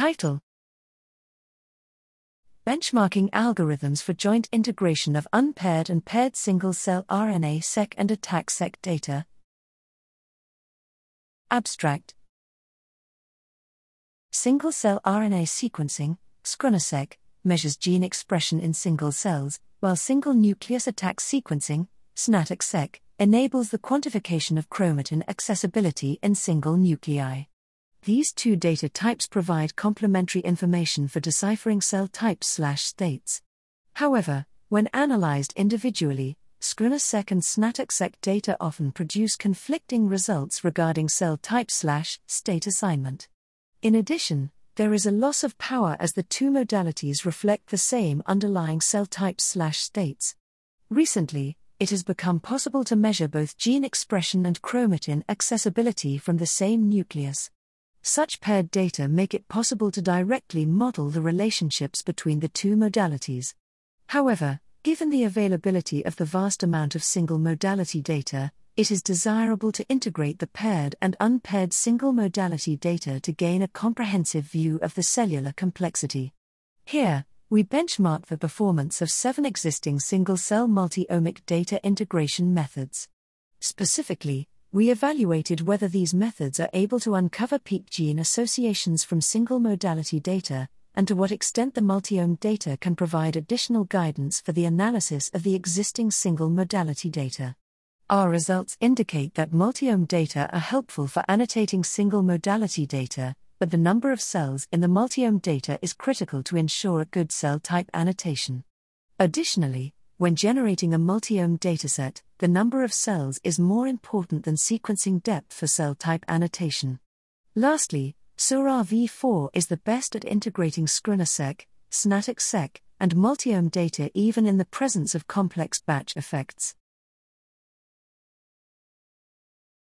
Title Benchmarking Algorithms for Joint Integration of Unpaired and Paired Single Cell RNA seq and ATAC seq Data. Abstract Single cell RNA sequencing, scRNA-seq, measures gene expression in single cells, while single nucleus ATAC sequencing, SNATAC-seq, enables the quantification of chromatin accessibility in single nuclei. These two data types provide complementary information for deciphering cell types/states. However, when analyzed individually, scRNA-seq and SNATAC-seq data often produce conflicting results regarding cell type/slash state assignment. In addition, there is a loss of power as the two modalities reflect the same underlying cell types/states. Recently, it has become possible to measure both gene expression and chromatin accessibility from the same nucleus. Such paired data make it possible to directly model the relationships between the two modalities. However, given the availability of the vast amount of single modality data, it is desirable to integrate the paired and unpaired single modality data to gain a comprehensive view of the cellular complexity. Here, we benchmark the performance of seven existing single cell multi omic data integration methods. Specifically, we evaluated whether these methods are able to uncover peak gene associations from single modality data, and to what extent the multiome data can provide additional guidance for the analysis of the existing single modality data. Our results indicate that multiome data are helpful for annotating single modality data, but the number of cells in the multiome data is critical to ensure a good cell type annotation. Additionally, when generating a multiome dataset, the number of cells is more important than sequencing depth for cell type annotation. Lastly, Seurat V4 is the best at integrating scRNA-seq, SNATAC-seq, and multiome data even in the presence of complex batch effects.